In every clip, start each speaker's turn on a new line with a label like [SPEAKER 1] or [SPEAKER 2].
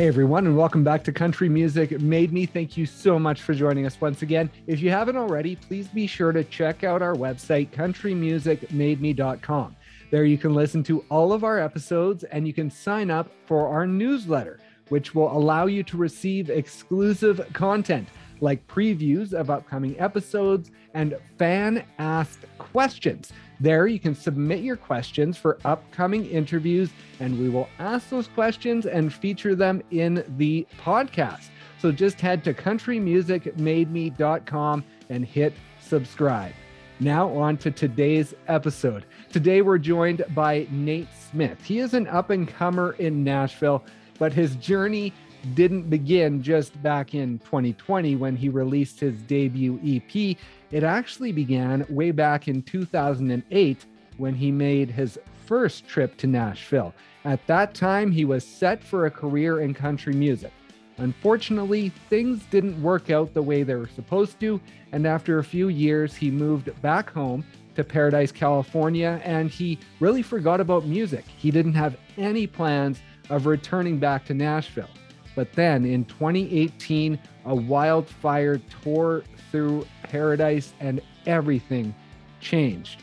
[SPEAKER 1] Hey everyone, and welcome back to Country Music Made Me. Thank you so much for joining us once again. If you haven't already, please be sure to check out our website, countrymusicmademe.com. There you can listen to all of our episodes and you can sign up for our newsletter, which will allow you to receive exclusive content like previews of upcoming episodes and fan asked questions. There, you can submit your questions for upcoming interviews, and we will ask those questions and feature them in the podcast. So just head to countrymusicmademe.com and hit subscribe. Now, on to today's episode. Today, we're joined by Nate Smith. He is an up and comer in Nashville, but his journey didn't begin just back in 2020 when he released his debut EP. It actually began way back in 2008 when he made his first trip to Nashville. At that time, he was set for a career in country music. Unfortunately, things didn't work out the way they were supposed to, and after a few years, he moved back home to Paradise, California, and he really forgot about music. He didn't have any plans of returning back to Nashville. But then in 2018, a wildfire tore through paradise and everything changed.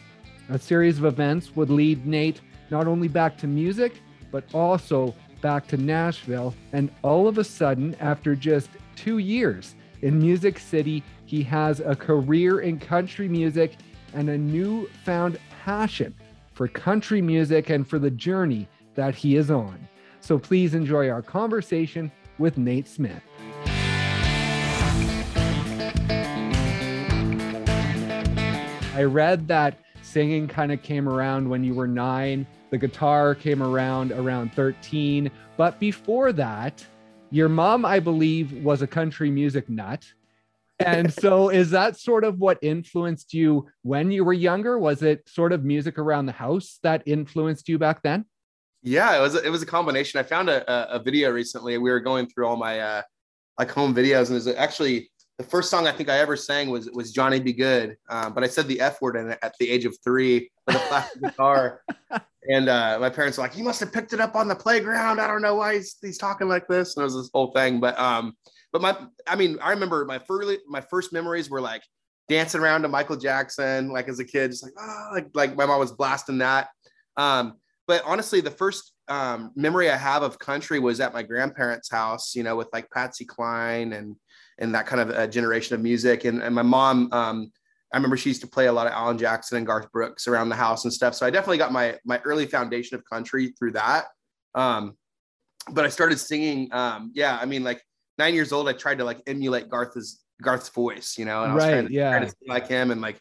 [SPEAKER 1] A series of events would lead Nate not only back to music, but also back to Nashville. And all of a sudden, after just two years in Music City, he has a career in country music and a newfound passion for country music and for the journey that he is on. So please enjoy our conversation with Nate Smith. I read that singing kind of came around when you were nine, the guitar came around around 13. But before that, your mom, I believe, was a country music nut. And so, is that sort of what influenced you when you were younger? Was it sort of music around the house that influenced you back then?
[SPEAKER 2] Yeah, it was it was a combination. I found a, a video recently. We were going through all my uh, like home videos, and there's actually the first song I think I ever sang was was Johnny B. Goode, um, but I said the F word in it at the age of three with a plastic guitar, and uh, my parents were like, "He must have picked it up on the playground. I don't know why he's, he's talking like this." And it was this whole thing, but um, but my I mean, I remember my first my first memories were like dancing around to Michael Jackson, like as a kid, just like oh, like like my mom was blasting that. Um, but honestly, the first um, memory I have of country was at my grandparents' house, you know, with like Patsy Cline and and that kind of a generation of music. And, and my mom, um, I remember she used to play a lot of Alan Jackson and Garth Brooks around the house and stuff. So I definitely got my my early foundation of country through that. Um, but I started singing. Um, yeah, I mean, like nine years old, I tried to like emulate Garth's Garth's voice, you know, and I was
[SPEAKER 1] right,
[SPEAKER 2] trying to,
[SPEAKER 1] yeah.
[SPEAKER 2] trying to sing like him and like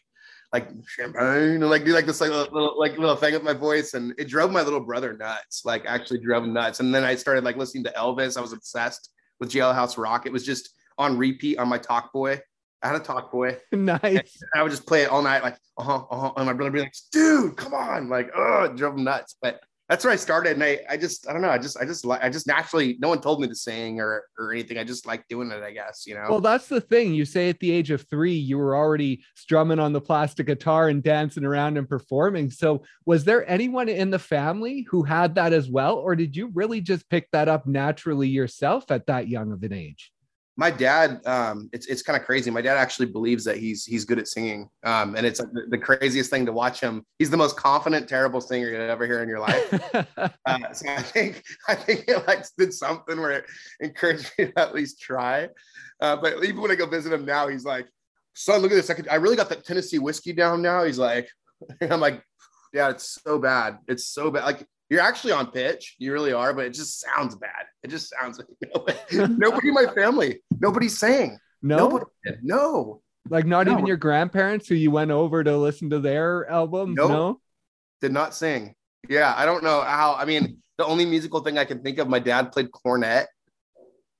[SPEAKER 2] like champagne and like do like this like little like little thing with my voice and it drove my little brother nuts like actually drove him nuts. And then i started like listening to elvis. I was obsessed with jailhouse rock. It was just on repeat on my talk boy. I had a talk boy.
[SPEAKER 1] Nice.
[SPEAKER 2] I would just play it all night like uh-huh uh-huh. And my brother would be like dude come on. Like oh drove him nuts. But that's where I started. And I, I just, I don't know. I just, I just I just naturally, no one told me to sing or, or anything. I just like doing it, I guess, you know?
[SPEAKER 1] Well, that's the thing. You say at the age of three, you were already strumming on the plastic guitar and dancing around and performing. So was there anyone in the family who had that as well? Or did you really just pick that up naturally yourself at that young of an age?
[SPEAKER 2] My dad um, it's, it's kind of crazy. My dad actually believes that he's he's good at singing um, and it's the, the, craziest thing to watch him. He's the most confident terrible singer you'll ever hear in your life. Uh, so i think i think it like did something where it encouraged me to at least try. Uh, but even when i go visit him now he's like son look at this. I, could, I really got that tennessee whiskey down now. He's like i'm like yeah it's so bad. It's so bad. Like you're actually on pitch. You really are, but it just sounds bad. It just sounds like nobody in my family, nobody's saying.
[SPEAKER 1] No,
[SPEAKER 2] nobody, no.
[SPEAKER 1] Like not no. even your grandparents who you went over to listen to their album.
[SPEAKER 2] Nope.
[SPEAKER 1] No,
[SPEAKER 2] did not sing. Yeah, I don't know how. I mean, the only musical thing I can think of, my dad played cornet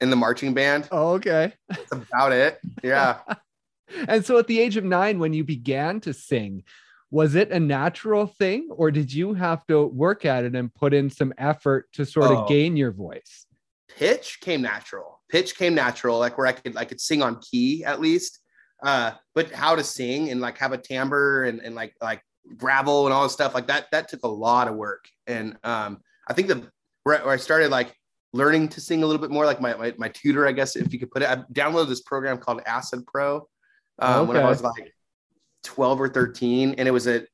[SPEAKER 2] in the marching band.
[SPEAKER 1] Oh, okay.
[SPEAKER 2] That's about it. Yeah.
[SPEAKER 1] and so at the age of nine, when you began to sing, was it a natural thing or did you have to work at it and put in some effort to sort of oh. gain your voice
[SPEAKER 2] pitch came natural pitch came natural like where i could i could sing on key at least uh but how to sing and like have a timbre and, and like like gravel and all this stuff like that that took a lot of work and um i think the where, where i started like learning to sing a little bit more. Like my, my, my tutor, I guess, if you could put it, I downloaded this program called Acid Pro um, okay. when I was like 12 or 13. And it was a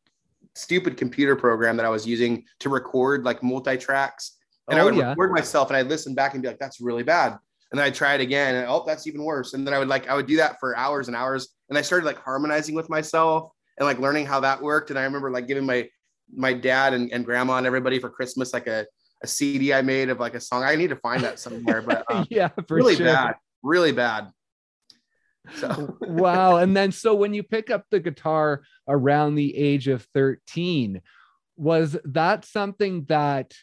[SPEAKER 2] stupid computer program that I was using to record like multi tracks. And oh, I would yeah. record myself and I'd listen back and be like, that's really bad. And then I'd try it again. And oh, that's even worse. And then I would like, I would do that for hours and hours. And I started like harmonizing with myself and like learning how that worked. And I remember like giving my, my dad and, and grandma and everybody for Christmas, like a, a CD I made of like a song. I need to find that somewhere, but um,
[SPEAKER 1] yeah,
[SPEAKER 2] really
[SPEAKER 1] sure.
[SPEAKER 2] bad, really bad.
[SPEAKER 1] So. Wow. And then so when you pick up the guitar around the age of 13, was that something that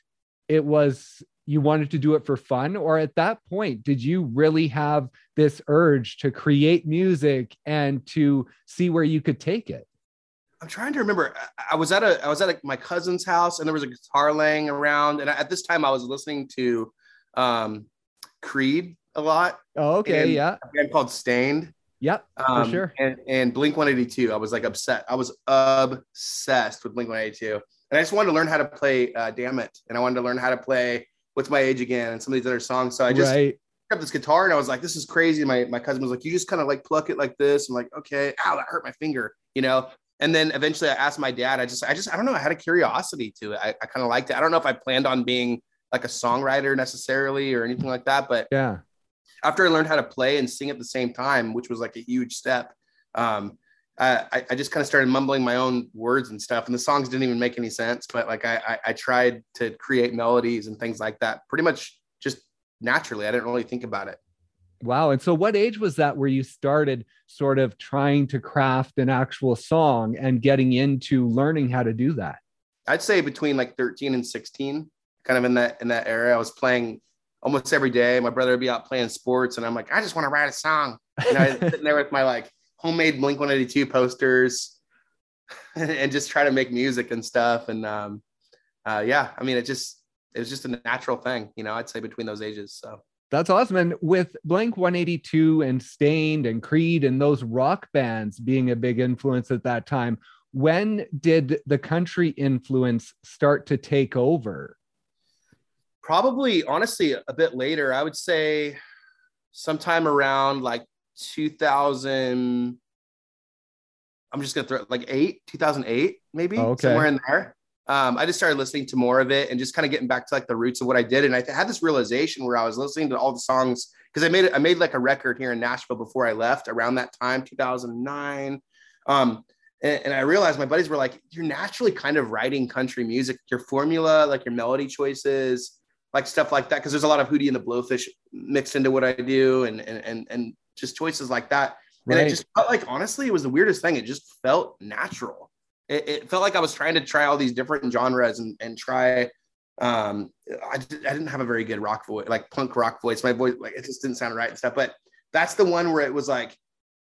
[SPEAKER 1] it was you wanted to do it for fun? Or at that point did you really have this urge to create music and to see where you could take it?
[SPEAKER 2] I'm trying to remember. I was at a i was at a, my cousin's house and there was a guitar laying around. And at this time i was listening to um creed a lot
[SPEAKER 1] oh okay yeah
[SPEAKER 2] a band called Staind.
[SPEAKER 1] Yep, um, for sure.
[SPEAKER 2] And, and Blink 182, I was like upset. I was obsessed with Blink 182. And I just wanted to learn how to play uh, Dammit. And I wanted to learn how to play What's My Age Again and some of these other songs. So I just right. up this guitar and I was like, this is crazy. My, my cousin was like, you just kind of like pluck it like this. I'm like, okay, ow, that hurt my finger, you know? And then eventually I asked my dad, I just, I just, I don't know, I had a curiosity to it. I, I kind of liked it. I don't know if I planned on being like a songwriter necessarily or anything like that, but
[SPEAKER 1] yeah
[SPEAKER 2] after I learned how to play and sing at the same time, which was like a huge step, um, I, I just kind of started mumbling my own words and stuff. And the songs didn't even make any sense, but like I, I, I tried to create melodies and things like that pretty much just naturally. I didn't really think about it.
[SPEAKER 1] Wow. And so, what age was that where you started sort of trying to craft an actual song and getting into learning how to do that?
[SPEAKER 2] I'd say between like 13 and 16, kind of in that in that area. I was playing almost every day. My brother would be out playing sports, and I'm like, I just want to write a song. You know, sitting there with my like homemade Blink 182 posters, and just try to make music and stuff. And um, uh, yeah, I mean, it just it was just a natural thing, you know. I'd say between those ages. So
[SPEAKER 1] that's awesome. And with Blink 182 and Staind and Creed and those rock bands being a big influence at that time, when did the country influence start to take over?
[SPEAKER 2] Probably honestly a bit later i would say sometime around like 2000 i'm just gonna throw like 8 2008 maybe okay. somewhere in there um, i just started listening to more of it and just kind of getting back to like the roots of what i did and i had this realization where i was listening to all the songs because i made it i made like a record here in nashville before i left around that time 2009 um, and, and, I realized my buddies were like, "You're naturally kind of writing country music. Your formula, like your melody choices, like stuff like that because there's a lot of Hootie and the Blowfish mixed into what I do and and and, and just choices like that. And right. it just felt like honestly, it was the weirdest thing. It just felt natural. It, it, felt like I was trying to try all these different genres and and try. Um, I, I didn't have a very good rock voice, like punk rock voice. My voice, like it just didn't sound right and stuff. But that's the one where it was like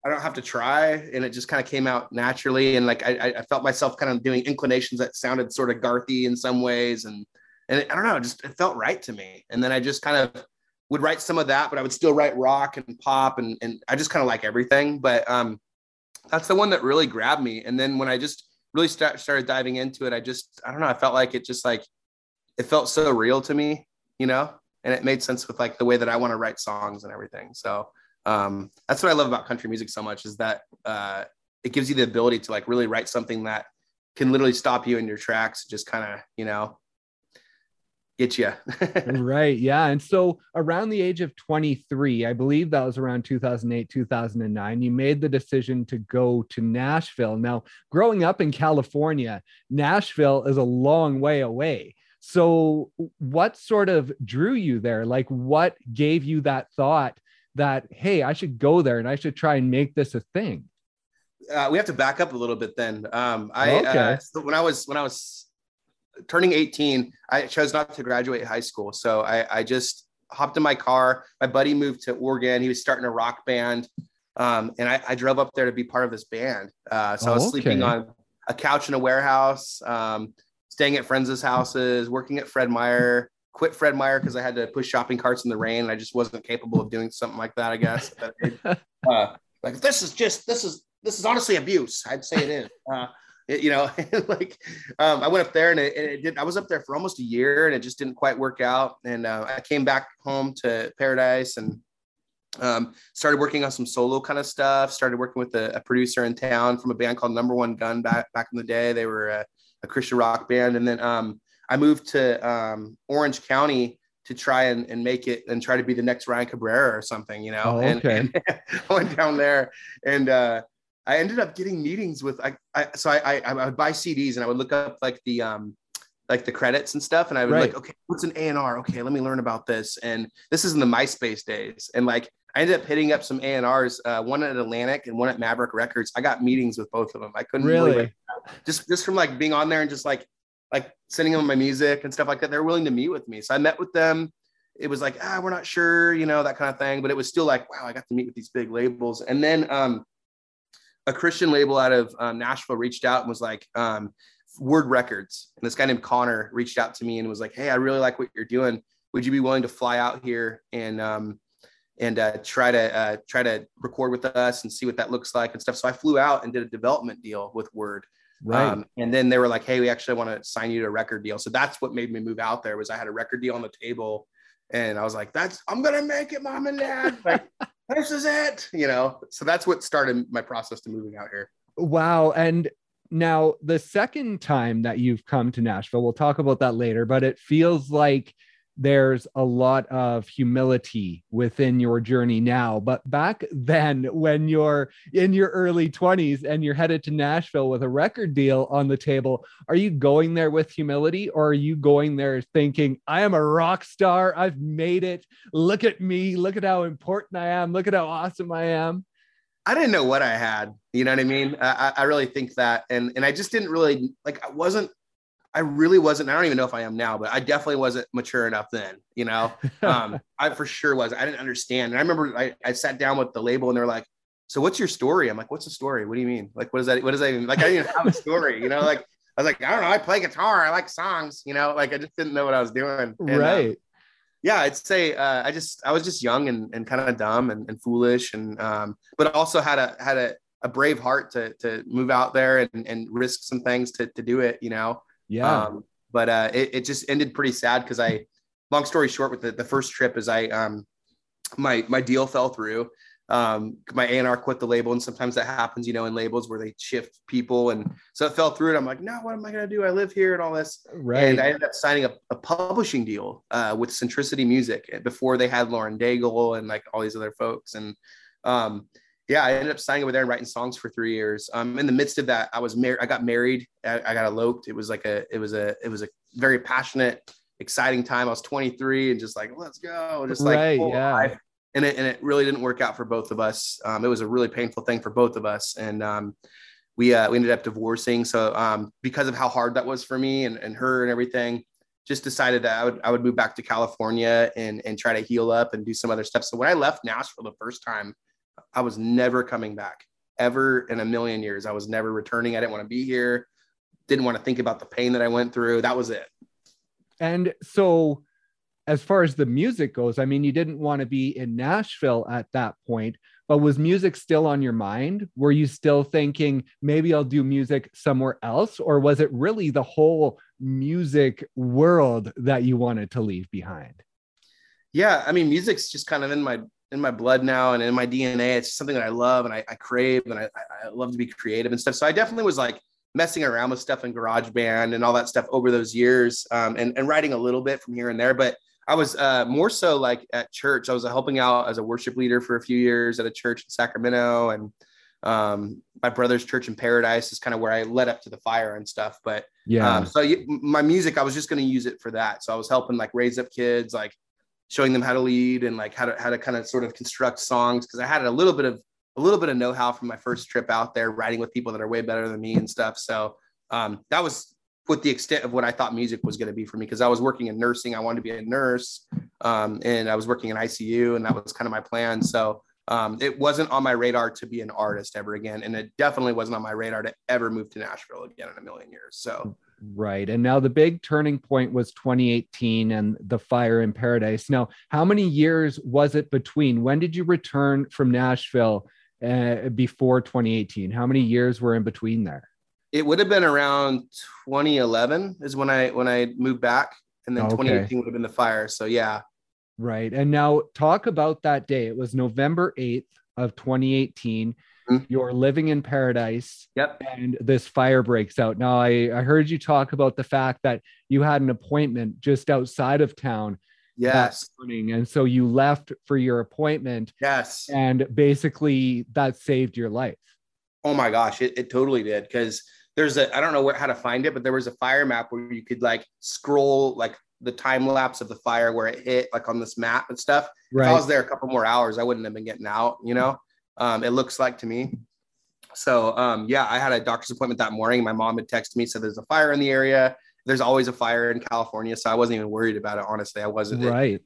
[SPEAKER 2] I don't have to try, and it just kind of came out naturally. And like I, I felt myself kind of doing inclinations that sounded sort of Garthy in some ways, and and it, I don't know, just it felt right to me. And then I just kind of would write some of that, but I would still write rock and pop, and and I just kind of like everything. But um, that's the one that really grabbed me. And then when I just really start, started diving into it, I just I don't know, I felt like it just like it felt so real to me, you know, and it made sense with like the way that I want to write songs and everything. So um, that's what I love about country music so much is that uh, it gives you the ability to like really write something that can literally stop you in your tracks, just kind of you know get you.
[SPEAKER 1] right. Yeah. And so around the age of 23, I believe that was around 2008, 2009, you made the decision to go to Nashville. Now, growing up in California, Nashville is a long way away. So, what sort of drew you there? Like, what gave you that thought that, hey, I should go there and I should try and make this a thing?
[SPEAKER 2] Uh, we have to back up a little bit then. Um, I, okay. uh, so when I was, when I was turning 18, I chose not to graduate high school. So I, I just hopped in my car. My buddy moved to Oregon. He was starting a rock band. Um, and I, I, drove up there to be part of this band. Uh, so oh, I was oh, okay. sleeping on a couch in a warehouse, um, staying at friends' houses, working at Fred Meyer. Quit Fred Meyer because I had to push shopping carts in the rain. And I just wasn't capable of doing something like that. I guess. uh, like this is just this is this is honestly abuse. I'd say it is. Uh, It, you know, like um, I went up there and it, it did. I was up there for almost a year, and it just didn't quite work out. And uh, I came back home to Paradise and um, started working on some solo kind of stuff. Started working with a, a, producer in town from a band called Number One Gun back back in the day. They were a, a Christian rock band, and then um, I moved to um, Orange County to try and, and make it and try to be the next Ryan Cabrera or something, you know.
[SPEAKER 1] Oh, okay.
[SPEAKER 2] And, and I went down there and uh, I ended up getting meetings with I, I so I, I, I would buy CDs and I would look up like the um like the credits and stuff. And I would right. like okay what's an A&R okay let me learn about this. And this is in the MySpace days. And like I ended up hitting up some A&Rs uh, one at Atlantic and one at Maverick Records. I got meetings with both of them. I couldn't
[SPEAKER 1] really?
[SPEAKER 2] just just from like being on there and just like like sending them my music and stuff like that they're willing to meet with me. So I met with them. It was like ah we're not sure you know that kind of thing. But it was still like wow I got to meet with these big labels. And then um a Christian label out of um, Nashville reached out and was like, um, Word Records. And this guy named Connor reached out to me and was like, Hey, I really like what you're doing. Would you be willing to fly out here and, um, and uh, try to uh, try to record with us and see what that looks like and stuff. So I flew out and did a development deal with Word.
[SPEAKER 1] Right. Um,
[SPEAKER 2] and then they were like, "Hey, we actually want to sign you to a record deal." So that's what made me move out there. Was I had a record deal on the table, and I was like, "That's I'm gonna make it, mom and dad." Like, this is it, you know. So that's what started my process to moving out here.
[SPEAKER 1] Wow. And now the second time that you've come to Nashville, we'll talk about that later, but it feels like there's a lot of humility within your journey now. But back then, when you're in your early 20s and you're headed to Nashville with a record deal on the table, are you going there with humility or are you going there thinking, I am a rock star? I've made it. Look at me. Look at how important I am. Look at how awesome I am.
[SPEAKER 2] I didn't know what I had. You know what I mean? I, I really think that, and and I just didn't really like. I wasn't I really wasn't. I don't even know if I am now, but I definitely wasn't mature enough then. You know, um, I for sure was. I didn't understand. And I remember I, I sat down with the label and they're like, "So what's your story?" I'm like, "What's the story? What do you mean? Like, what does that? What does that even like? I didn't even have a story. You know, like I was like, I don't know. I play guitar. I like songs. You know, like I just didn't know what I was doing.
[SPEAKER 1] And, uh, right. Um,
[SPEAKER 2] yeah, I'd say uh, I just I was just young and, and kind of dumb and, and foolish and um, but also had a had a, a brave heart to to move out there and, and risk some things to to do it. You know.
[SPEAKER 1] Yeah. Um,
[SPEAKER 2] but uh, it, it just ended pretty sad because I, long story short, with the, the first trip is I, um, my, my deal fell through. Um, my A&R quit the label and sometimes that happens, you know, in labels where they shift people. And so it fell through and I'm like, no, what am I going to do? I live here and all this.
[SPEAKER 1] Right.
[SPEAKER 2] And I ended up signing a, a publishing deal uh, with Centricity Music before they had Lauren Daigle and like all these other folks. And um, yeah, I ended up signing over there and writing songs for three years. Um, in the midst of that, I was married. I got married. I, I, got eloped. It was like a, it was a, it was a very passionate, exciting time. I was 23 and just like, let's go, just like,
[SPEAKER 1] right, yeah.
[SPEAKER 2] Life. And it, and it really didn't work out for both of us. Um, it was a really painful thing for both of us. And um, we, uh, we ended up divorcing. So um, because of how hard that was for me and, and her and everything, just decided that I would, I would move back to California and, and try to heal up and do some other stuff. So when I left Nashville the first time, I was never coming back ever in a million years. I was never returning. I didn't want to be here. Didn't want to think about the pain that I went through. That was it.
[SPEAKER 1] And so, as far as the music goes, I mean, you didn't want to be in Nashville at that point, but was music still on your mind? Were you still thinking maybe I'll do music somewhere else? Or was it really the whole music world that you wanted to leave behind?
[SPEAKER 2] Yeah, I mean, music's just kind of in my in my blood now and in my DNA. It's something that I love and I, I crave and I, I, love to be creative and stuff. So I definitely was like messing around with stuff in GarageBand and all that stuff over those years um, and, and writing a little bit from here and there. But I was uh, more so like at church. I was helping out as a worship leader for a few years at a church in Sacramento and um, my brother's church in Paradise is kind of where I led up to the fire and stuff. But
[SPEAKER 1] yeah,
[SPEAKER 2] um, so my music, I was just going to use it for that. So I was helping like raise up kids, like showing them how to lead and like how to how to kind of sort of construct songs because I had a little bit of a little bit of know-how from my first trip out there writing with people that are way better than me and stuff. So um, that was with the extent of what I thought music was going to be for me because I was working in nursing. I wanted to be a nurse um, and I was working in ICU and that was kind of my plan. So um, it wasn't on my radar to be an artist ever again. And it definitely wasn't on my radar to ever move to Nashville again in a million years. So
[SPEAKER 1] Right. And now the big turning point was 2018 and the fire in paradise. Now, how many years was it between? When did you return from Nashville uh, before 2018? How many years were in between there?
[SPEAKER 2] It would have been around 2011 is when I when I moved back, and then
[SPEAKER 1] Okay.
[SPEAKER 2] 2018 would have been the fire. So yeah,
[SPEAKER 1] Right. And now talk about that day. It was November 8th of 2018.
[SPEAKER 2] Mhm.
[SPEAKER 1] You're living in paradise
[SPEAKER 2] yep,
[SPEAKER 1] and this fire breaks out. Now I, I heard you talk about the fact that you had an appointment just outside of town
[SPEAKER 2] yes,
[SPEAKER 1] morning. And so you left for your appointment
[SPEAKER 2] yes.
[SPEAKER 1] and basically that saved your life.
[SPEAKER 2] Oh my gosh, it, it totally did because there's a I don't know where how to find it, but there was a fire map where you could like scroll like the time lapse of the fire where it hit like on this map and stuff. If I was there a couple more hours, I wouldn't have been getting out, you know. Um, it looks like to me. So um, yeah, I had a doctor's appointment that morning. My mom had texted me, said there's a fire in the area. There's always a fire in California, so I wasn't even worried about it. Honestly, I wasn't.
[SPEAKER 1] Right.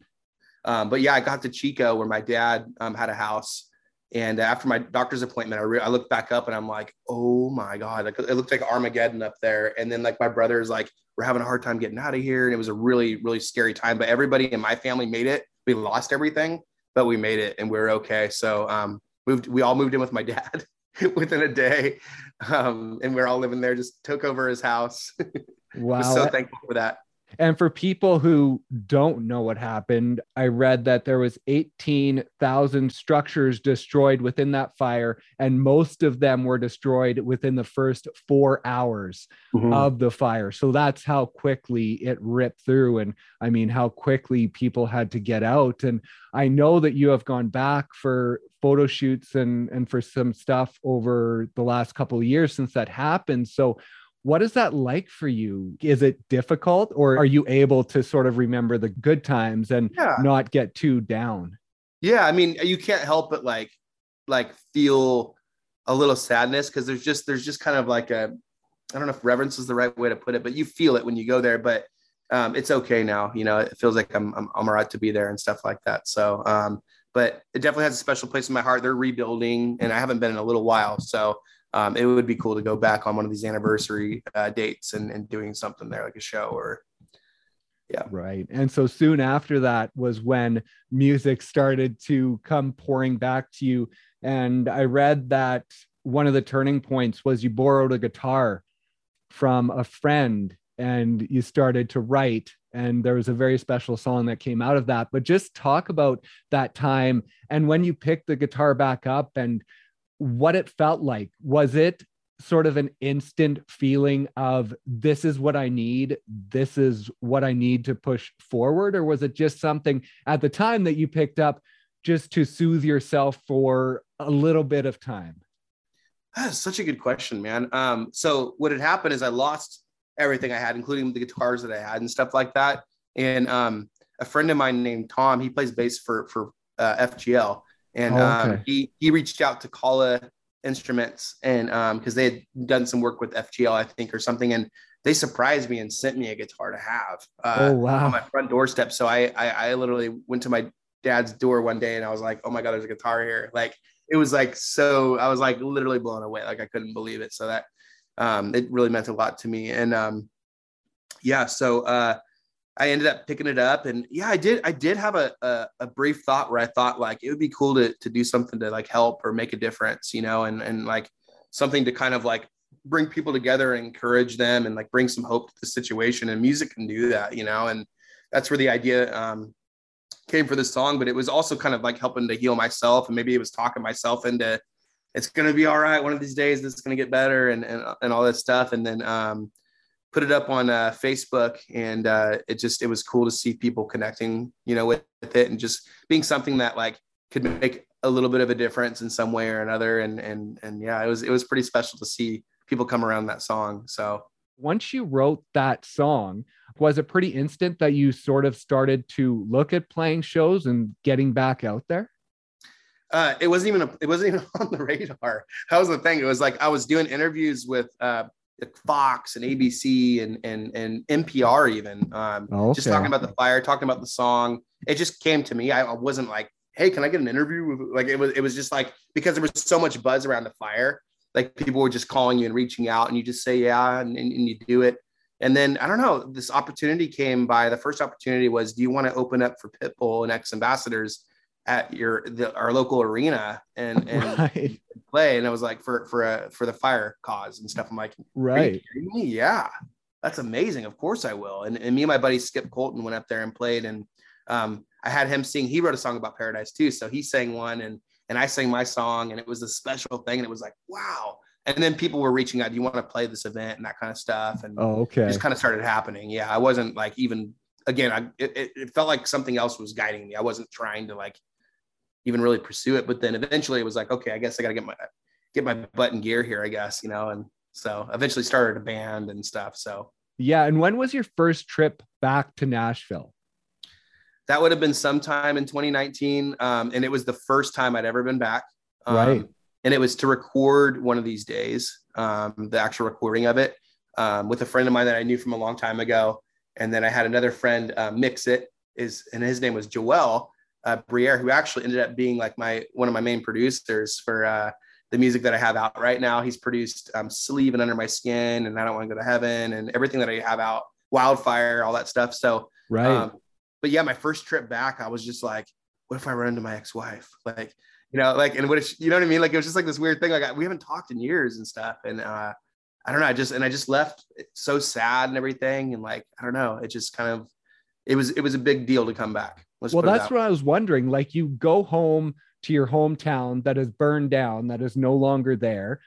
[SPEAKER 2] Um, but yeah, I got to Chico where my dad um, had a house. And after my doctor's appointment, I, re- I looked back up and I'm like, oh my God, like, it looked like Armageddon up there. And then like my brother's like, we're having a hard time getting out of here. And it was a really, really scary time. But everybody in my family made it. We lost everything, but we made it and we are okay. So um, moved, we all moved in with my dad within a day. Um, and we're all living there, just took over his house.
[SPEAKER 1] Wow.
[SPEAKER 2] was so thankful for that.
[SPEAKER 1] And for people who don't know what happened, I read that there was 18,000 structures destroyed within that fire and most of them were destroyed within the first 4 hours mm-hmm. of the fire. So that's how quickly it ripped through and I mean how quickly people had to get out and I know that you have gone back for photo shoots and and for some stuff over the last couple of years since that happened. So what is that like for you? Is it difficult or are you able to sort of remember the good times and
[SPEAKER 2] Yeah.
[SPEAKER 1] not get too down?
[SPEAKER 2] Yeah, I mean, you can't help but like like feel a little sadness because there's just there's just kind of like a I don't know if reverence is the right way to put it, but you feel it when you go there. But um, it's okay now. You know, it feels like I'm I'm, I'm all right to be there and stuff like that. So, um, but it definitely has a special place in my heart. They're rebuilding, and I haven't been in a little while, so um, it would be cool to go back on one of these anniversary uh, dates and, and doing something there, like a show or yeah.
[SPEAKER 1] Right. And so soon after that was when music started to come pouring back to you. And I read that one of the turning points was you borrowed a guitar from a friend and you started to write. And there was a very special song that came out of that. But just talk about that time and when you picked the guitar back up and what it felt like. Was it sort of an instant feeling of this is what I need, this is what I need to push forward? Or was it just something at the time that you picked up just to soothe yourself for a little bit of time?
[SPEAKER 2] That's such a good question, man. Um, so what had happened is I lost everything I had, including the guitars that I had and stuff like that. And um, a friend of mine named Tom, he plays bass for for uh, FGL, and
[SPEAKER 1] Oh,
[SPEAKER 2] um, he he reached out to Kala Instruments, and um, because they had done some work with FGL, I think, or something, and they surprised me and sent me a guitar to have uh,
[SPEAKER 1] oh
[SPEAKER 2] on
[SPEAKER 1] wow.
[SPEAKER 2] my front doorstep. So I, I I literally went to my dad's door one day and I was like, oh my god, there's a guitar here. Like it was like so I was like literally blown away. Like I couldn't believe it. So that um it really meant a lot to me. And um yeah, so uh I ended up picking it up and yeah, I did I did have a, a a brief thought where I thought like it would be cool to to do something to like help or make a difference, you know, and and like something to kind of like bring people together and encourage them and like bring some hope to the situation and music can do that you know and that's where the idea um, came for this song but it was also kind of like helping to heal myself and maybe it was talking myself into it's going to be all right one of these days this is going to get better and, and and all this stuff and then um, put it up on uh, facebook and uh, it just it was cool to see people connecting you know with, with it and just being something that like could make a little bit of a difference in some way or another. And and and yeah it was it was pretty special to see people come around that song. So
[SPEAKER 1] Once you wrote that song, was it pretty instant that you sort of started to look at playing shows and getting back out there?
[SPEAKER 2] uh, it wasn't even a, it wasn't even on the radar. That was the thing. It was like i was doing interviews with uh, fox and abc and and and npr even um,
[SPEAKER 1] Oh,
[SPEAKER 2] just talking about the fire talking about the song. It just came to me. I, I wasn't like hey can i get an interview with like it was it was just like because there was so much buzz around the fire like people were just calling you and reaching out and you just say yeah and, and, and you do it. And then i don't know this opportunity came by. The first opportunity was do you want to open up for pitbull and X Ambassadors at your the, our local arena? And and
[SPEAKER 1] Right.
[SPEAKER 2] Play, and it was like for for a for the fire cause and stuff. I'm like,
[SPEAKER 1] right?
[SPEAKER 2] me? Yeah, that's amazing. Of course I will. And, and me and my buddy Skip Colton went up there and played, and um, I had him sing. He wrote a song about paradise too, so he sang one, and and I sang my song, and it was a special thing, and it was like, wow. And then people were reaching out, do you want to play this event and that kind of stuff? And
[SPEAKER 1] oh, okay,
[SPEAKER 2] just kind of started happening. Yeah, I wasn't like even again, I it, it felt like something else was guiding me. I wasn't trying to like even really pursue it. But then eventually it was like, okay, I guess I got to get my get my butt in gear here, I guess, you know. And so eventually started a band and stuff. So
[SPEAKER 1] yeah. And when was your first trip back to Nashville?
[SPEAKER 2] That would have been sometime in 2019, um, and it was the first time I'd ever been back. Um,
[SPEAKER 1] right.
[SPEAKER 2] And it was to record one of these days, um, the actual recording of it, um, with a friend of mine that I knew from a long time ago and then I had another friend uh, mix it is, and his name was Joel uh, Bruyere, who actually ended up being like my one of my main producers for uh, the music that I have out right now. He's produced um, Sleeve and Under My Skin, and I Don't Want to Go to Heaven, and everything that I have out, Wildfire, all that stuff. So,
[SPEAKER 1] right. Um,
[SPEAKER 2] but yeah, my first trip back, I was just like, what if I run into my ex-wife? Like, you know, like, and what if, you know what I mean? Like, it was just like this weird thing. Like, I, we haven't talked in years and stuff. And, uh, I don't know. I just and I just left so sad and everything, and like I don't know. It just kind of it was it was a big deal to come back.
[SPEAKER 1] Let's well, that's what I was wondering. Like you go home to your hometown that is burned down, that is no longer there.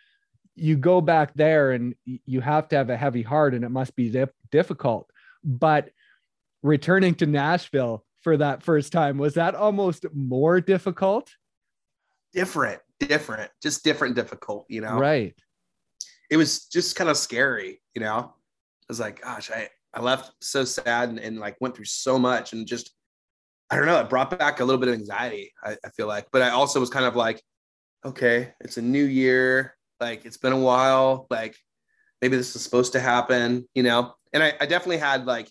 [SPEAKER 1] You go back there, and you have to have a heavy heart, and it must be difficult. But returning to Nashville for that first time was that almost more difficult?
[SPEAKER 2] Different, different, just different, difficult. You know,
[SPEAKER 1] right?
[SPEAKER 2] it was just kind of scary, you know. I was like, gosh, I I left so sad and, and like went through so much and just I don't know, it brought back a little bit of anxiety, I, I feel like. But I also was kind of like, okay, it's a new year, like it's been a while, like maybe this is supposed to happen, you know. And I, I definitely had like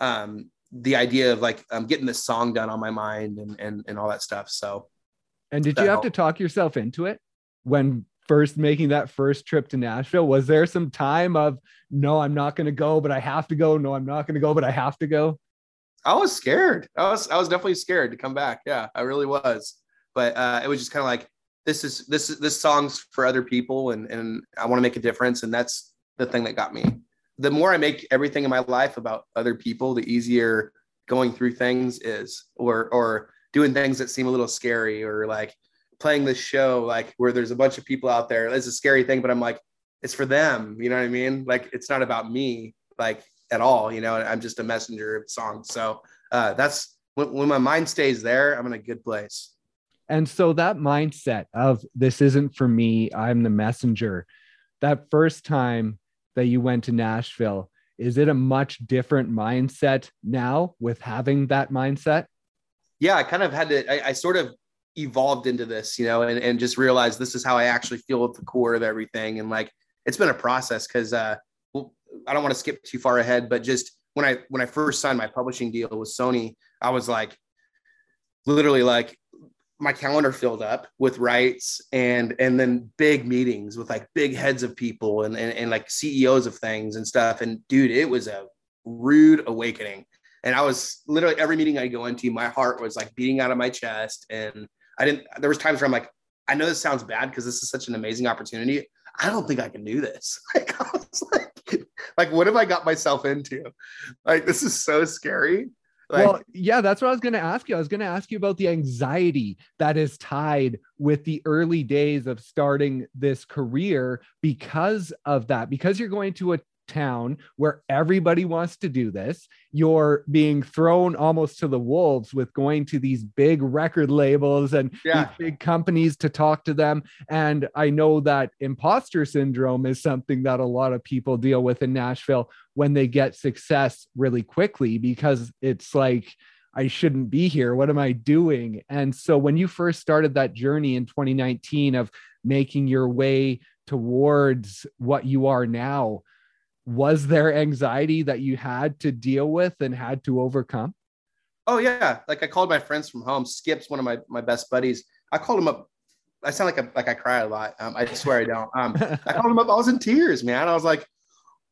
[SPEAKER 2] um the idea of like um, getting this song done on my mind and and and all that stuff. So
[SPEAKER 1] and did you have helped. to talk yourself into it when first making that first trip to Nashville? Was there some time of no, I'm not going to go, but I have to go. No, I'm not going to go, but I have to go.
[SPEAKER 2] I was scared. I was I was definitely scared to come back. Yeah, I really was. But uh, it was just kind of like this is this is this song's for other people, and and I want to make a difference, and that's the thing that got me. The more I make everything in my life about other people, the easier going through things is, or or doing things that seem a little scary, or like playing this show like where there's a bunch of people out there. It's a scary thing, but I'm like, it's for them. You know what I mean? Like it's not about me, like at all. You know, I'm just a messenger of songs. So uh, that's when, when my mind stays there, I'm in a good place.
[SPEAKER 1] And so that mindset of this isn't for me, I'm the messenger. That first time that you went to Nashville, is it a much different mindset now with having that mindset?
[SPEAKER 2] Yeah, I kind of had to, I, I sort of evolved into this, you know, and, and just realized this is how I actually feel at the core of everything. And like, it's been a process because uh, I don't want to skip too far ahead, but just when I, when I first signed my publishing deal with Sony, I was like, literally like my calendar filled up with rights and, and then big meetings with like big heads of people and, and, and like CEOs of things and stuff. And dude, it was a rude awakening. And I was literally every meeting I go into, my heart was like beating out of my chest and I didn't, there was times where I'm like, I know this sounds bad because this is such an amazing opportunity. I don't think I can do this. Like, I was like, like, what have I got myself into? Like, this is so scary.
[SPEAKER 1] Like, well, yeah, that's what I was going to ask you. I was going to ask you about the anxiety that is tied with the early days of starting this career because of that, because you're going to a town where everybody wants to do this. You're being thrown almost to the wolves with going to these big record labels and yeah. big companies to talk to them. And I know that imposter syndrome is something that a lot of people deal with in Nashville when they get success really quickly because it's like, I shouldn't be here. What am I doing? And so when you first started that journey in 2019 of making your way towards what you are now, was there anxiety that you had to deal with and had to overcome?
[SPEAKER 2] Oh yeah, like I called my friends from home. Skip's one of my my best buddies. I called him up. I sound like a, like I cry a lot. Um, I swear I don't. Um, I called him up. I was in tears, man. I was like,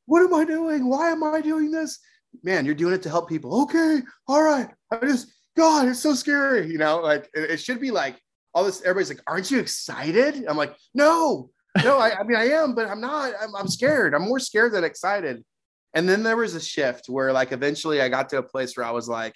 [SPEAKER 2] "What am I doing? Why am I doing this? Man, you're doing it to help people. Okay, all right. I just God, it's so scary. You know, like it, it should be like all this, everybody's like, aren't you excited? I'm like, no, no, I, I mean, I am, but I'm not, I'm, I'm scared. I'm more scared than excited. And then there was a shift where like, eventually I got to a place where I was like,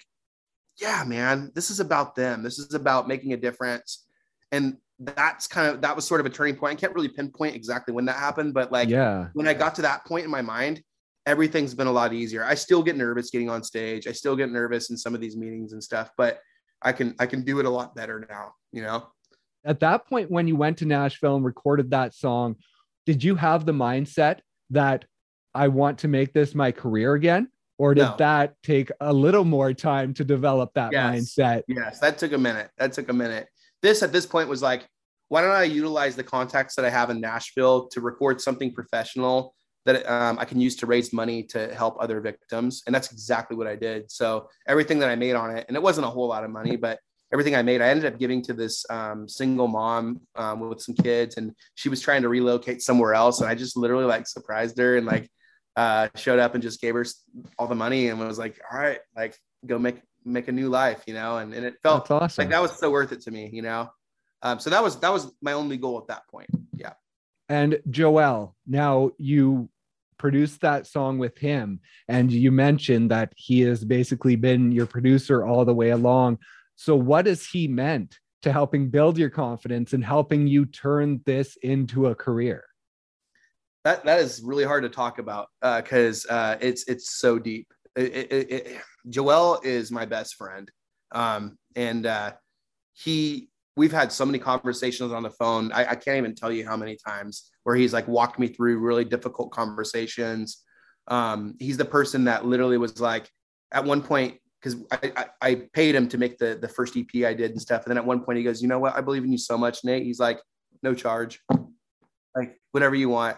[SPEAKER 2] yeah, man, this is about them. This is about making a difference. And that's kind of, that was sort of a turning point. I can't really pinpoint exactly when that happened, but like,
[SPEAKER 1] yeah,
[SPEAKER 2] when I got to that point in my mind, everything's been a lot easier. I still get nervous getting on stage. I still get nervous in some of these meetings and stuff, but I can I can do it a lot better now, you know.
[SPEAKER 1] At that point when you went to Nashville and recorded that song, did you have the mindset that I want to make this my career again? Or did no. that take a little more time to develop that yes. mindset?
[SPEAKER 2] Yes, that took a minute. That took a minute. This at this point was like, why don't I utilize the contacts that I have in Nashville to record something professional that um, I can use to raise money to help other victims. And that's exactly what I did. So everything that I made on it, and it wasn't a whole lot of money, but everything I made, I ended up giving to this um, single mom um, with some kids, and she was trying to relocate somewhere else. And I just literally like surprised her and like uh, showed up and just gave her all the money and was like, all right, like go make make a new life, you know. And and it felt awesome. like that was so worth it to me, you know. Um, so that was that was my only goal at that point. Yeah.
[SPEAKER 1] And Joel, now you produced that song with him, and you mentioned that he has basically been your producer all the way along. So, what has he meant to helping build your confidence and helping you turn this into a career?
[SPEAKER 2] That that is really hard to talk about because uh, uh, it's it's so deep. It, it, it, Joel is my best friend, um, and uh, he we've had so many conversations on the phone. I, I, can't even tell you how many times where he's like walked me through really difficult conversations. Um, he's the person that literally was like, at one point, because I, I, I, paid him to make the the first EP I did and stuff. And then at one point he goes, you know what? I believe in you so much, Nate. He's like, no charge, like whatever you want.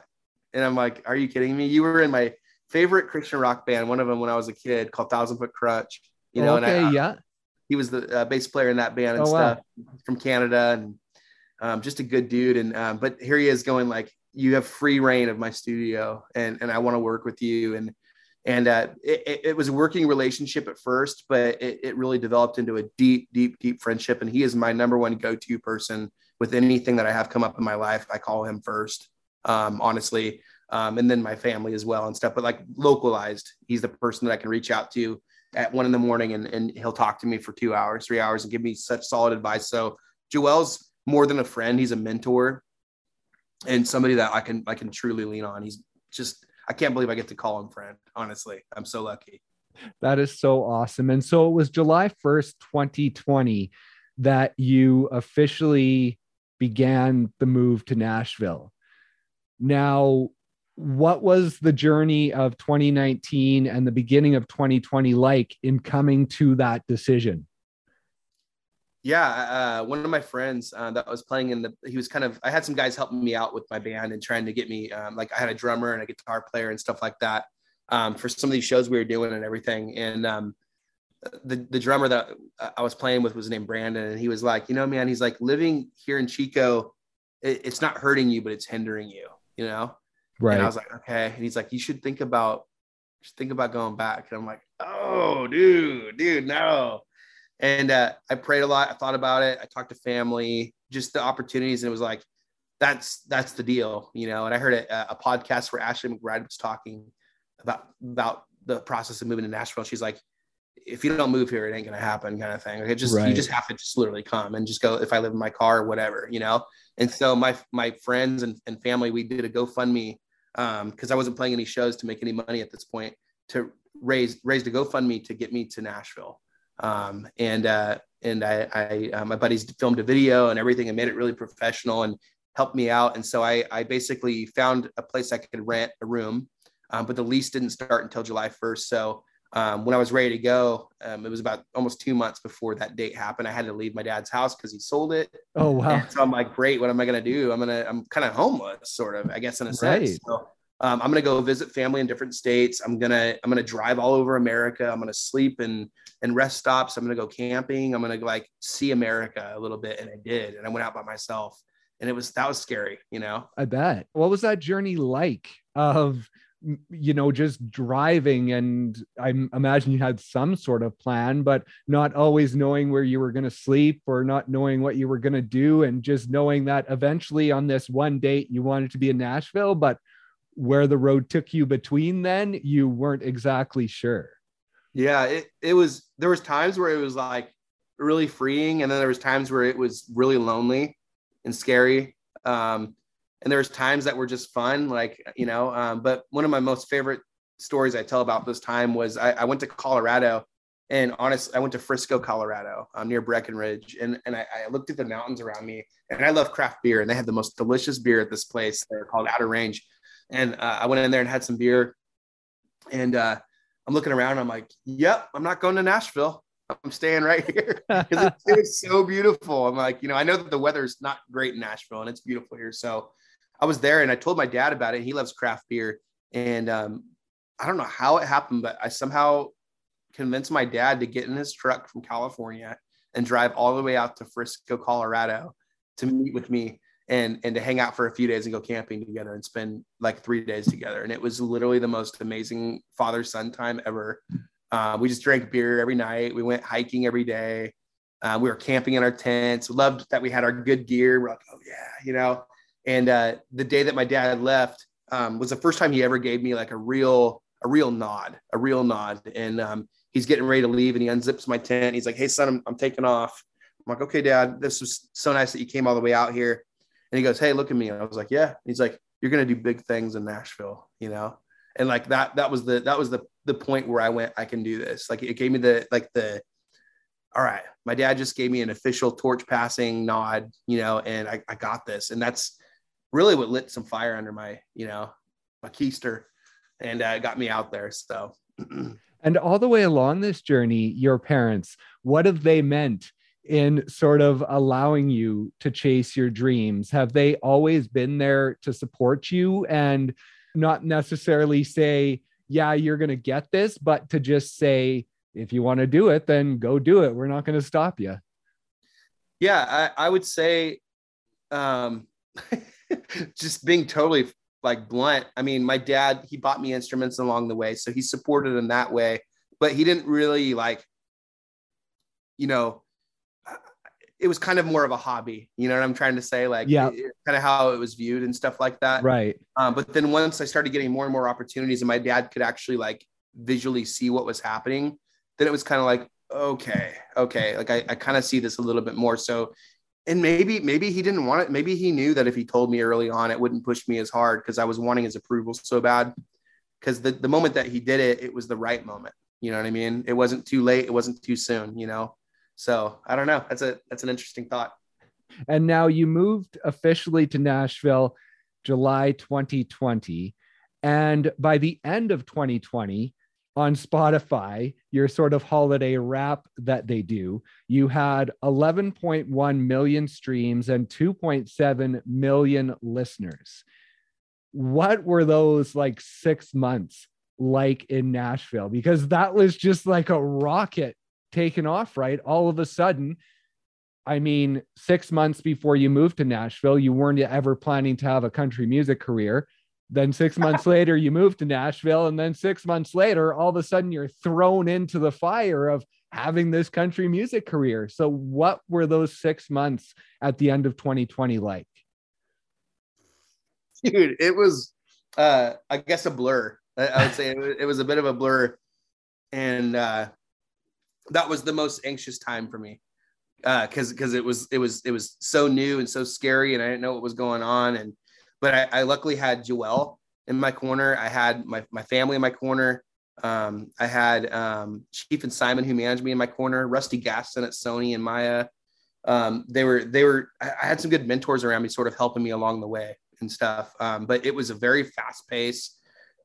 [SPEAKER 2] And I'm like, are you kidding me? You were in my favorite Christian rock band, one of them when I was a kid called Thousand Foot Krutch. You know,
[SPEAKER 1] okay,
[SPEAKER 2] and I,
[SPEAKER 1] yeah
[SPEAKER 2] he was the uh, bass player in that band and oh, stuff wow. from Canada and um, just a good dude. And um, but here he is going like, you have free reign of my studio and and I want to work with you and and uh, it, it, was a working relationship at first, but it, it really developed into a deep, deep, deep friendship. And he is my number one go-to person with anything that I have come up in my life. I call him first, um, honestly, um, and then my family as well and stuff. But like localized, he's the person that I can reach out to at one in the morning and, and he'll talk to me for two hours, three hours and give me such solid advice. So Joel's more than a friend. He's a mentor and somebody that I can, I can truly lean on. He's just, I can't believe I get to call him friend. Honestly, I'm so lucky.
[SPEAKER 1] That is so awesome. And so it was July 1st, 2020 that you officially began the move to Nashville. Now, what was the journey of 2019 and the beginning of 2020 like in coming to that decision?
[SPEAKER 2] Yeah, uh, one of my friends uh, that was playing in the, he was kind of, I had some guys helping me out with my band and trying to get me, um, like I had a drummer and a guitar player and stuff like that um, for some of these shows we were doing and everything. And um, the, the drummer that I was playing with was named Brandon. And he was like, you know, man, he's like living here in Chico, it, it's not hurting you, but it's hindering you, you know? Right. And I was like, okay. And he's like, you should think about, should think about going back. And I'm like, oh, dude, dude, no. And uh, I prayed a lot. I thought about it. I talked to family, just the opportunities, and it was like, that's that's the deal, you know. And I heard a, a podcast where Ashley McBryde was talking about about the process of moving to Nashville. She's like, if you don't move here, it ain't gonna happen, kind of thing. Like it just right. you just have to just literally come and just go. If I live in my car or whatever, you know. And so my my friends and, and family, we did a GoFundMe because um, I wasn't playing any shows to make any money at this point to raise raise the GoFundMe to get me to Nashville. Um, and uh, and I, I uh, my buddies filmed a video and everything and made it really professional and helped me out. And so I I basically found a place I could rent a room, um, but the lease didn't start until July 1st. So um, when I was ready to go, um, it was about almost two months before that date happened. I had to leave my dad's house because he sold it.
[SPEAKER 1] Oh wow!
[SPEAKER 2] And so I'm like, great. What am I to do? I'm gonna, I'm kind of homeless, sort of, I guess, in a sense. So, um, I'm gonna go visit family in different states. I'm gonna, I'm gonna drive all over America. I'm gonna sleep in in rest stops. I'm gonna go camping. I'm gonna like see America a little bit, and I did. And I went out by myself, and it was that was scary, you know.
[SPEAKER 1] I bet. What was that journey like of you know, just driving. And I imagine you had some sort of plan, but not always knowing where you were going to sleep or not knowing what you were going to do. And just knowing that eventually on this one date, you wanted to be in Nashville, but where the road took you between then, you weren't exactly sure.
[SPEAKER 2] Yeah, it, it was, there was times where it was like really freeing. And then there was times where it was really lonely and scary. Um, and there was times that were just fun, like you know. Um, but one of my most favorite stories I tell about this time was I, I went to Colorado, and honestly, I went to Frisco, Colorado, um, near Breckenridge, and and I, I, looked at the mountains around me, and I love craft beer, and they had the most delicious beer at this place. They're called Outer Range, and uh, I went in there and had some beer, and uh, I'm looking around, I'm like, yep, I'm not going to Nashville. I'm staying right here because it, it so beautiful. I'm like, you know, I know that the weather's not great in Nashville and it's beautiful here. So I was there and I told my dad about it. He loves craft beer. And um, I don't know how it happened, but I somehow convinced my dad to get in his truck from California and drive all the way out to Frisco, Colorado to meet with me and and to hang out for a few days and go camping together and spend like three days together. And it was literally the most amazing father son time ever. Uh, we just drank beer every night. We went hiking every day. Uh, we were camping in our tents. Loved that we had our good gear. We're like, oh yeah, you know. And uh, the day that my dad left um, was the first time he ever gave me like a real a real nod, a real nod. And um, he's getting ready to leave, and he unzips my tent. He's like, "Hey, son, I'm, I'm taking off." I'm like, "Okay, Dad, this was so nice that you came all the way out here." And he goes, "Hey, look at me." And I was like, "Yeah." He's like, "You're gonna do big things in Nashville, you know." And like that, that was the that was the the point where I went, I can do this. Like it gave me the like the all right, my dad just gave me an official torch passing nod, you know, and I, I got this. And that's really what lit some fire under my, you know, my keister and uh, got me out there. So,
[SPEAKER 1] and all the way along this journey, your parents, what have they meant in sort of allowing you to chase your dreams? Have they always been there to support you and not necessarily say, yeah, you're going to get this, but to just say, if you want to do it, then go do it. We're not going to stop you.
[SPEAKER 2] Yeah, I, I would say, um, just being totally like blunt. I mean, my dad, he bought me instruments along the way. So he supported in that way, but he didn't really like, you know, it was kind of more of a hobby. You know what I'm trying to say? Like,
[SPEAKER 1] yeah,
[SPEAKER 2] kind of how it was viewed and stuff like that.
[SPEAKER 1] Right.
[SPEAKER 2] Um, but then once I started getting more and more opportunities and my dad could actually like visually see what was happening, then it was kind of like, okay, okay. Like I, I kind of see this a little bit more. So and maybe maybe he didn't want it maybe he knew that if he told me early on it wouldn't push me as hard because i was wanting his approval so bad because the, the moment that he did it it was the right moment you know what i mean it wasn't too late it wasn't too soon you know so i don't know that's a that's an interesting thought
[SPEAKER 1] and now you moved officially to nashville july 2020 and by the end of 2020 on Spotify, your sort of holiday wrap that they do, you had 11.1 million streams and 2.7 million listeners. What were those like six months like in Nashville? Because that was just like a rocket taken off, right? All of a sudden, I mean, six months before you moved to Nashville, you weren't ever planning to have a country music career. Then six months later, you moved to Nashville. And then six months later, all of a sudden you're thrown into the fire of having this country music career. So, what were those six months at the end of 2020 like?
[SPEAKER 2] Dude, it was, uh, I guess, a blur. I, would say it was, it was, a bit of a blur. And uh, that was the most anxious time for me because uh, because it was it was it was so new and so scary and I didn't know what was going on and but I, I luckily had Joel in my corner. I had my, my family in my corner. Um, I had um, Chief and Simon who managed me in my corner, Rusty Gaston at Sony and Maya. Um, they were, they were, I had some good mentors around me, sort of helping me along the way and stuff. Um, but it was a very fast pace,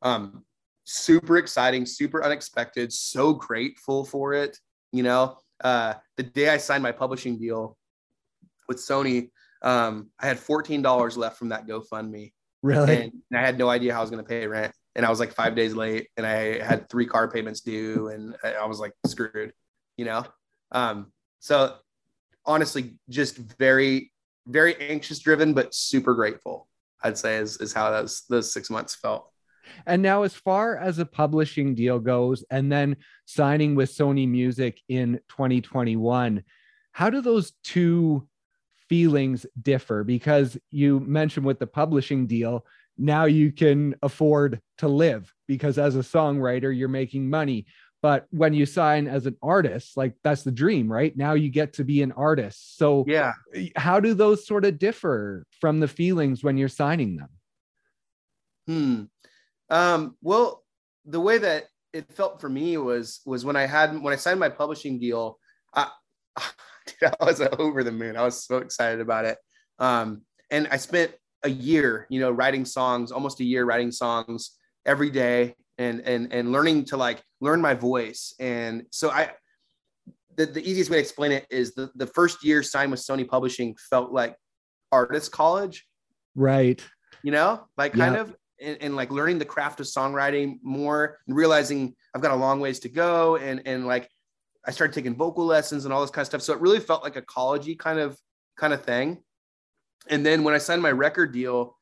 [SPEAKER 2] um, super exciting, super unexpected, so grateful for it. You know, uh, the day I signed my publishing deal with Sony, um, I had $14 left from that GoFundMe.
[SPEAKER 1] Really?
[SPEAKER 2] And, and I had no idea how I was going to pay rent. And I was like five days late and I had three car payments due and I was like screwed, you know? Um, so honestly, just very, very anxious driven, but super grateful, I'd say is, is how those, those six months felt.
[SPEAKER 1] And now, as far as a publishing deal goes, and then signing with Sony Music in 2021, how do those two feelings differ? Because you mentioned with the publishing deal, now you can afford to live because as a songwriter, you're making money. But when you sign as an artist, like that's the dream, right? Now you get to be an artist. So,
[SPEAKER 2] yeah,
[SPEAKER 1] how do those sort of differ from the feelings when you're signing them?
[SPEAKER 2] Hmm. Um, well, the way that it felt for me was was when I had when I signed my publishing deal. I, dude, I was over the moon. I was so excited about it. Um, and I spent a year, you know, writing songs, almost a year writing songs every day, and and and learning to like learn my voice. And so I, the, the easiest way to explain it is the the first year signed with Sony Publishing felt like artist college,
[SPEAKER 1] right?
[SPEAKER 2] You know, like kind of and, and, like learning the craft of songwriting more and realizing I've got a long ways to go and and like I started taking vocal lessons and all this kind of stuff. So it really felt like a collegey kind of kind of thing. And then when I signed my record deal,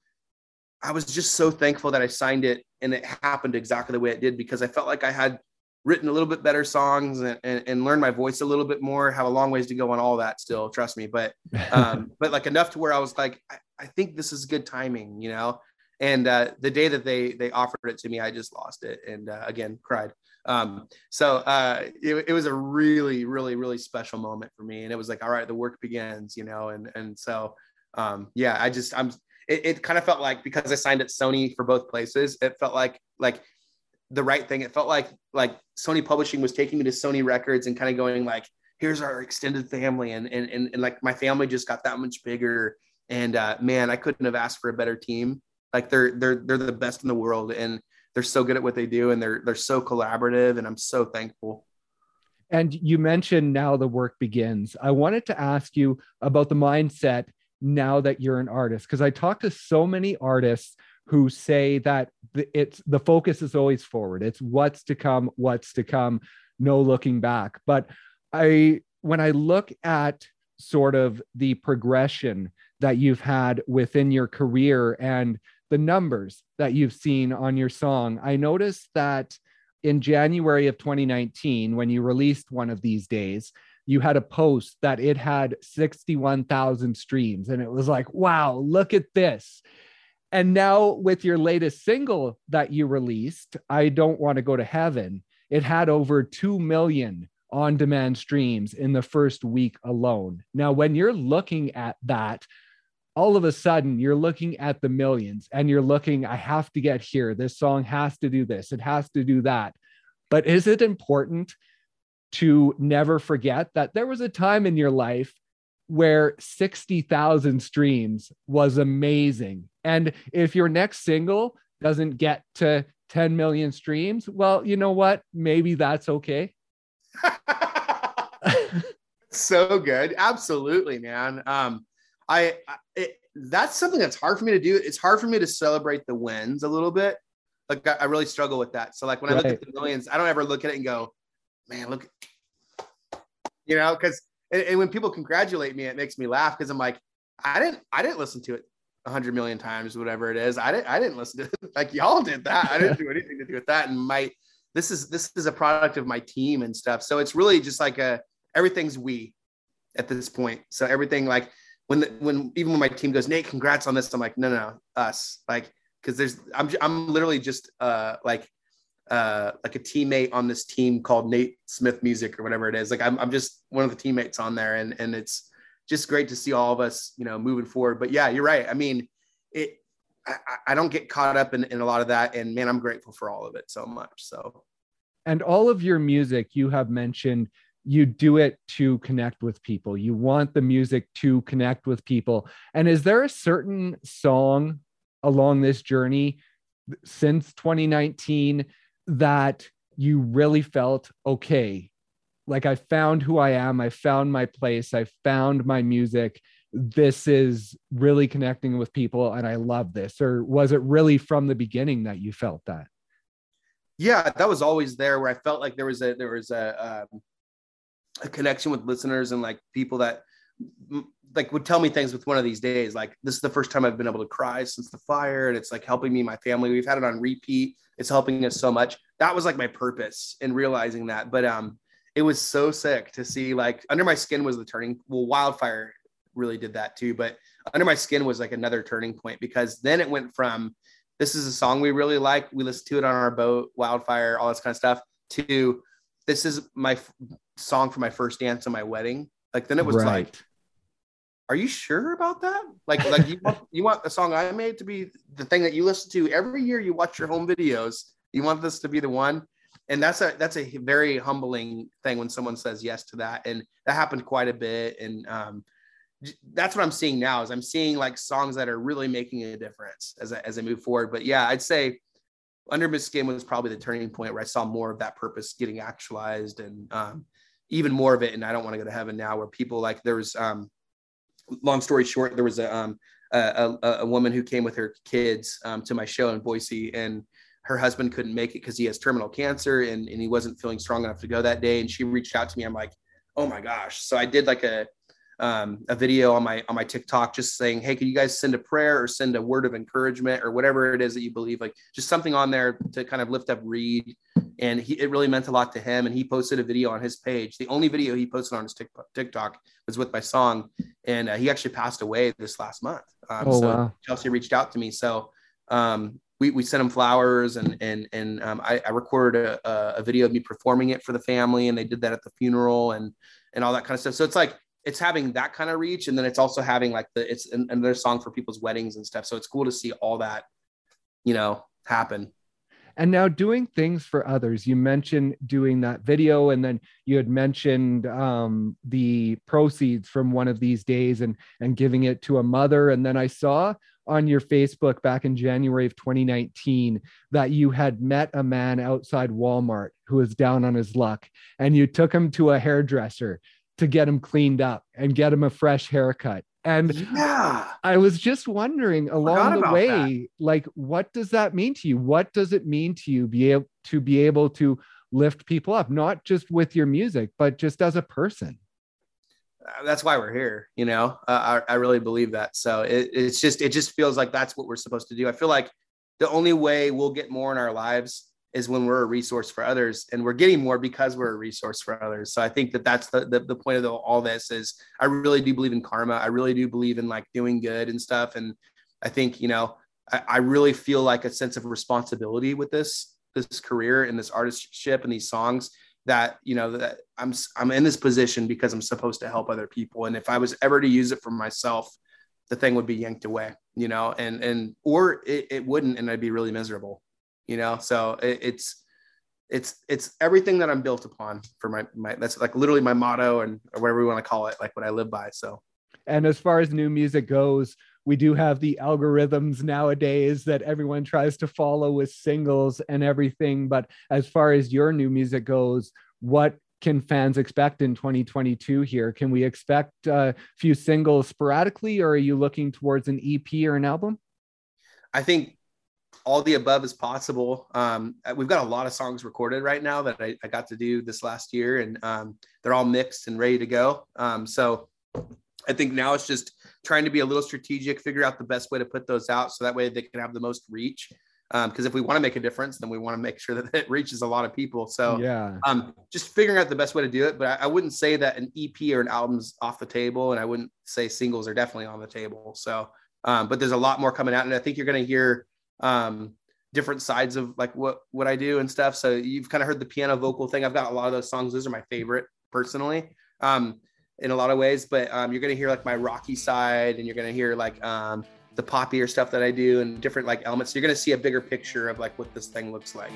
[SPEAKER 2] I was just so thankful that I signed it and it happened exactly the way it did because I felt like I had written a little bit better songs and, and, and learned my voice a little bit more. Have a long ways to go on all that still, trust me. But um, but like enough to where I was like, I, I think this is good timing, you know and uh, the day that they they offered it to me i just lost it and uh, again cried. Um, so uh, it, it, was a really really really special moment for me. And it was like all right the work begins you know and and so um, yeah i just i'm it, it kind of felt like because i signed at sony for both places it felt like like the right thing. It felt like like sony publishing was taking me to sony records and kind of going like here's our extended family and and and, and like my family just got that much bigger. And uh, man i couldn't have asked for a better team like they're they're they're the best in the world, and they're so good at what they do, and they're they're so collaborative, and I'm so thankful.
[SPEAKER 1] And you mentioned now the work begins. I wanted to ask you about the mindset now that you're an artist, because I talk to so many artists who say that it's the focus is always forward. It's what's to come, what's to come, no looking back. But I when I look at sort of the progression that you've had within your career and the numbers that you've seen on your song. I noticed that in January of 2019, when you released one of these days, you had a post that it had 61,000 streams. And it was like, wow, look at this. And now, with your latest single that you released, I Don't Want to Go to Heaven, it had over 2 million on demand streams in the first week alone. Now, when you're looking at that, all of a sudden you're looking at the millions and you're looking, I have to get here. This song has to do this, it has to do that. But is it important to never forget that there was a time in your life where 60,000 streams was amazing? And if your next single doesn't get to 10 million streams, well, you know what? Maybe that's okay.
[SPEAKER 2] so good. Absolutely, man. Um, I, it, that's something that's hard for me to do. It's hard for me to celebrate the wins a little bit. Like I, I really struggle with that. So like when I look at the millions, I don't ever look at it and go, man, look, you know, because and, and, when people congratulate me, it makes me laugh because I'm like, I didn't, I didn't listen to it a hundred million times, whatever it is. I didn't, I didn't listen to it. like y'all did that. I didn't do anything to do with that. And my, this is this is a product of my team and stuff. So it's really just like a everything's we at this point. So everything like when the, when even when my team goes, Nate, congrats on this, I'm like, no, no, no us, like, because there's I'm I'm literally just uh like uh like a teammate on this team called Nate Smith Music or whatever it is. Like I'm I'm just one of the teammates on there, and and it's just great to see all of us, you know, moving forward. But yeah, you're right. I mean, it. I, I don't get caught up in, in a lot of that, and man, I'm grateful for all of it so much. So,
[SPEAKER 1] and all of your music you have mentioned you do it to connect with people. You want the music to connect with people. And is there a certain song along this journey since 2019 that you really felt okay? Like I found who I am, I found my place, I found my music. This is really connecting with people and I love this. Or was it really from the beginning that you felt that?
[SPEAKER 2] Yeah, that was always there where I felt like there was a there was a um, a connection with listeners and like people that like would tell me things with one of these days. Like this is the first time i've been able to cry since the fire and it's like helping me my family. We've had it on repeat. It's helping us so much. That was like my purpose in realizing that but um it was so sick to see like under my skin was the turning well wildfire really did that too but under my skin was like another turning point because then it went from this is a song we really like. We listen to it on our boat wildfire all this kind of stuff to this is my f- song for my first dance on my wedding like then it was right. like are you sure about that? Like, like you want you want the song I made to be the thing that you listen to every year you watch your home videos. You want this to be the one, and that's a that's a very humbling thing when someone says yes to that, and that happened quite a bit. And um, that's what I'm seeing now is I'm seeing like songs that are really making a difference as I, as I move forward. But yeah, I'd say Under Skin was probably the turning point where I saw more of that purpose getting actualized and um, even more of it. And I don't want to go to heaven now, where people like there was um, long story short, there was a, um, a, a, a, woman who came with her kids um, to my show in Boise, and her husband couldn't make it because he has terminal cancer and, and he wasn't feeling strong enough to go that day. And she reached out to me. I'm like, oh my gosh. So I did like a um, a video on my on my TikTok just saying, hey, can you guys send a prayer or send a word of encouragement or whatever it is that you believe, like just something on there to kind of lift up Reed. And he, it really meant a lot to him. And he posted a video on his page. The only video he posted on his TikTok was with my song, and uh, he actually passed away this last month. Um, oh, so wow. Chelsea reached out to me, so um, we, we sent him flowers and and and um, I, I, recorded a, a video of me performing it for the family, and they did that at the funeral and and all that kind of stuff. So it's like it's having that kind of reach and then it's also having like the it's another song for people's weddings and stuff. So it's cool to see all that you know happen.
[SPEAKER 1] And now doing things for others. You mentioned doing that video and then you had mentioned um, the proceeds from one of these days and and giving it to a mother. And then i saw on your facebook back in january of 2019 that you had met a man outside walmart who was down on his luck and you took him to a hairdresser to get him cleaned up and get him a fresh haircut. And yeah. I was just wondering along the way, that. like, what does that mean to you? What does it mean to you be able to be able to lift people up, not just with your music, but just as a person?
[SPEAKER 2] Uh, that's why we're here, you know. Uh, I, I really believe that. So it, it's just it just feels like that's what we're supposed to do. I feel like the only way we'll get more in our lives is when we're a resource for others and we're getting more because we're a resource for others. So i think that that's the, the, the point of the, all this is i really do believe in karma. I really do believe in like doing good and stuff. And i think you know I, I really feel like a sense of responsibility with this this career and this artistship and these songs that you know that i'm i'm in this position because i'm supposed to help other people. And if i was ever to use it for myself the thing would be yanked away you know and and or it, it wouldn't and i'd be really miserable you know? So it, it's it's it's everything that i'm built upon for my my that's like literally my motto and or whatever we want to call it like what i live by so.
[SPEAKER 1] And as far as new music goes we do have the algorithms nowadays that everyone tries to follow with singles and everything but as far as your new music goes what can fans expect in 2022 here? Can we expect a few singles sporadically or are you looking towards an ep or an album?
[SPEAKER 2] I think all the above is possible. Um, we've got a lot of songs recorded right now that I, I got to do this last year, and um, they're all mixed and ready to go. Um, so I think now it's just trying to be a little strategic, figure out the best way to put those out so that way they can have the most reach. Because um, if we want to make a difference, then we want to make sure that it reaches a lot of people. So yeah, um, just figuring out the best way to do it. But I, I wouldn't say that an EP or an album's off the table, and I wouldn't say singles are definitely on the table. So, um, but there's a lot more coming out, and I think you're going to hear um, different sides of like what what I do and stuff. So you've kind of heard the piano vocal thing. I've got a lot of those songs. Those are my favorite personally. Um, in a lot of ways, but um, you're gonna hear like my rocky side, and you're gonna hear like um, the poppier stuff that I do, and different like elements. So you're gonna see a bigger picture of like what this thing looks like.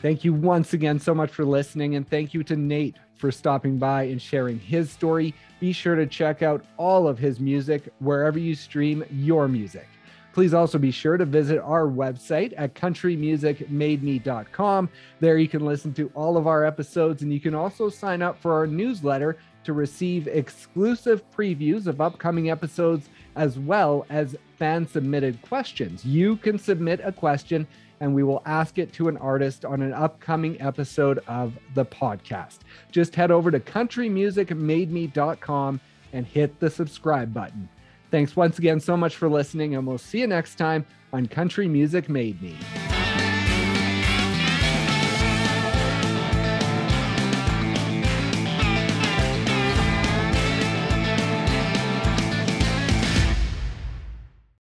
[SPEAKER 1] Thank you once again so much for listening, and thank you to Nate for stopping by and sharing his story. Be sure to check out all of his music wherever you stream your music. Please also be sure to visit our website at countrymusicmademe.com. There you can listen to all of our episodes, and you can also sign up for our newsletter to receive exclusive previews of upcoming episodes as well as fan submitted questions. You can submit a question and we will ask it to an artist on an upcoming episode of the podcast. Just head over to countrymusicmademe.com and hit the subscribe button. Thanks once again so much for listening, and we'll see you next time on Country Music Made Me.